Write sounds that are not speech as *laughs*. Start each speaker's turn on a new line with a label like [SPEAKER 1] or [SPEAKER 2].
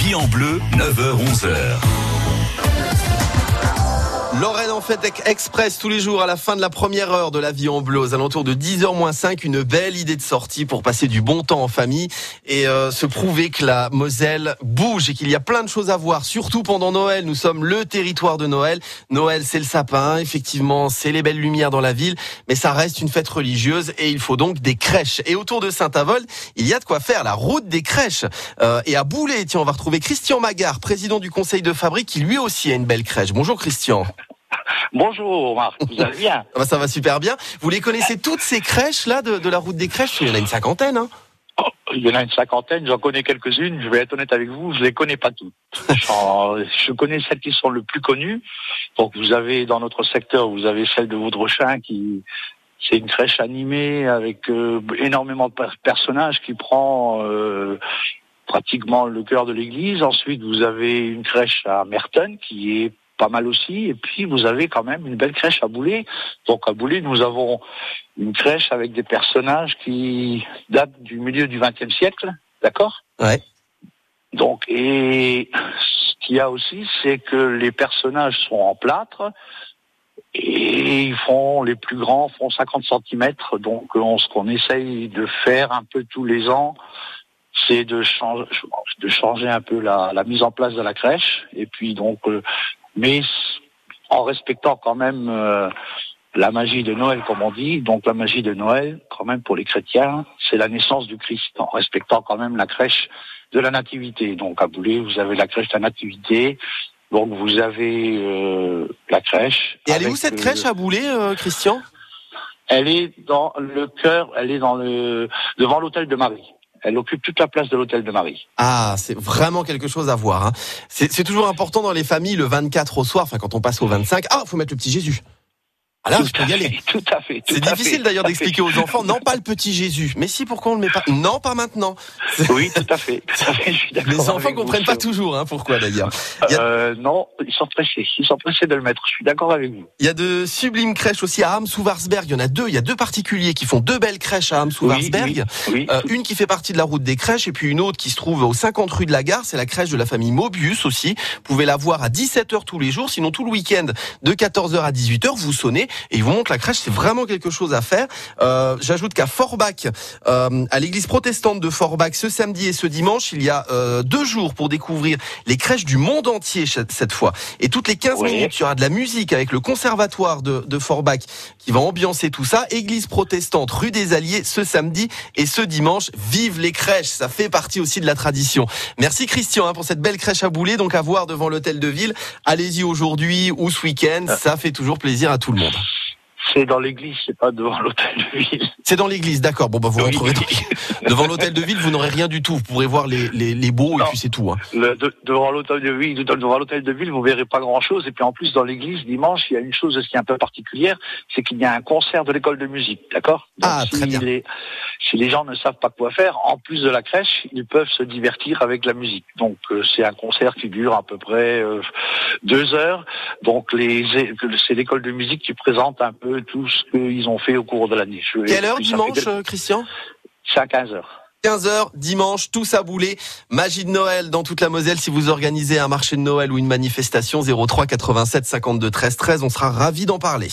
[SPEAKER 1] vie en bleu, 9h-11h.
[SPEAKER 2] Lorraine en fait express tous les jours à la fin de la première heure de la vie en bleu aux alentours de 10h 5 une belle idée de sortie pour passer du bon temps en famille et euh, se prouver que la Moselle bouge et qu'il y a plein de choses à voir. Surtout pendant Noël nous sommes le territoire de Noël. Noël c'est le sapin effectivement c'est les belles lumières dans la ville mais ça reste une fête religieuse et il faut donc des crèches. Et autour de Saint-Avold il y a de quoi faire la route des crèches euh, et à Boulet. Tiens on va retrouver Christian Magard président du conseil de fabrique qui lui aussi a une belle crèche. Bonjour Christian
[SPEAKER 3] Bonjour Marc, vous allez bien *laughs*
[SPEAKER 2] ah bah, Ça va super bien. Vous les connaissez toutes ces crèches là de, la route des crèches? Il y en a une cinquantaine. Hein
[SPEAKER 3] oh, il y en a une cinquantaine, j'en connais quelques-unes, je vais être honnête avec vous, je les connais pas toutes. je connais celles qui sont le plus connues. Donc vous avez dans notre secteur, vous avez celle de Vaudrechin qui c'est une crèche animée avec euh, énormément de personnages qui prend euh, pratiquement le cœur de l'église. Ensuite, vous avez une crèche à Merton qui est pas mal aussi. Et puis, vous avez quand même une belle crèche à Boulet. Donc, à Boulet, nous avons une crèche avec des personnages qui datent du milieu du XXe siècle. D'accord?
[SPEAKER 2] Ouais.
[SPEAKER 3] Donc, et ce qu'il y a aussi, c'est que les personnages sont en plâtre et ils font, les plus grands font 50 cm. Donc, on, ce qu'on essaye de faire un peu tous les ans, c'est de changer, de changer un peu la, la, mise en place de la crèche. Et puis donc, euh, mais en respectant quand même euh, la magie de Noël, comme on dit. Donc la magie de Noël, quand même pour les chrétiens, c'est la naissance du Christ, en respectant quand même la crèche de la Nativité. Donc à Boulet, vous avez la crèche de la Nativité. Donc vous avez euh, la crèche.
[SPEAKER 2] Et elle est où cette euh, crèche à Boulet, Christian?
[SPEAKER 3] Elle est dans le cœur, elle est dans le devant l'hôtel de Marie. Elle occupe toute la place de l'hôtel de Marie.
[SPEAKER 2] Ah, c'est vraiment quelque chose à voir. Hein. C'est toujours important dans les familles le 24 au soir, enfin quand on passe au 25. Ah, faut mettre le petit Jésus.
[SPEAKER 3] Ah là, je peux y aller. Tout à fait.
[SPEAKER 2] C'est difficile d'ailleurs d'expliquer aux enfants, non pas le petit Jésus. Mais si, pourquoi on le met pas? Non, pas maintenant. *laughs*
[SPEAKER 3] Oui, tout à fait.
[SPEAKER 2] Les enfants comprennent pas toujours, hein, pourquoi d'ailleurs.
[SPEAKER 3] Euh, non, ils sont pressés. Ils sont pressés de le mettre. Je suis d'accord avec vous.
[SPEAKER 2] Il y a de sublimes crèches aussi à Ham-sous-Varsberg. Il y en a deux. Il y a deux particuliers qui font deux belles crèches à Ham-sous-Varsberg. Euh, une qui fait partie de la route des crèches et puis une autre qui se trouve au 50 rue de la Gare. C'est la crèche de la famille Mobius aussi. Vous pouvez la voir à 17h tous les jours. Sinon, tout le week-end, de 14h à 18h, vous sonnez et ils vous montrent la crèche c'est vraiment quelque chose à faire. Euh, J'ajoute qu'à Forbach, euh, à l'église protestante de Forbach, ce samedi et ce dimanche, il y a euh, deux jours pour découvrir les crèches du monde entier cette fois. Et toutes les 15 minutes, il y aura de la musique avec le conservatoire de, de Forbach qui va ambiancer tout ça. Église protestante, rue des Alliés, ce samedi et ce dimanche. Vive les crèches, ça fait partie aussi de la tradition. Merci Christian hein, pour cette belle crèche à bouler, donc à voir devant l'hôtel de ville. Allez-y aujourd'hui ou ce week-end, ah. ça fait toujours plaisir à tout le monde.
[SPEAKER 3] C'est dans l'église, c'est pas devant *laughs* l'hôtel de ville.
[SPEAKER 2] C'est dans l'église, d'accord. Bon, bah, vous rentrerez *laughs* devant l'hôtel de ville, vous n'aurez rien du tout. Vous pourrez voir les, les, les beaux et puis c'est tout. Hein.
[SPEAKER 3] Le, devant l'hôtel de ville, devant l'hôtel de ville, vous verrez pas grand chose. Et puis en plus, dans l'église, dimanche, il y a une chose qui est un peu particulière, c'est qu'il y a un concert de l'école de musique, d'accord?
[SPEAKER 2] Ah, très bien.
[SPEAKER 3] Les, si les gens ne savent pas quoi faire, en plus de la crèche, ils peuvent se divertir avec la musique. Donc euh, c'est un concert qui dure à peu près euh, deux heures. Donc les, c'est l'école de musique qui présente un peu tout ce qu'ils ont fait au cours de l'année.
[SPEAKER 2] Quelle heure dimanche, Christian
[SPEAKER 3] C'est à 15 heures.
[SPEAKER 2] 15h dimanche, tous à bouler. Magie de Noël dans toute la Moselle. Si vous organisez un marché de Noël ou une manifestation, 03 87 52 13 13, on sera ravis d'en parler.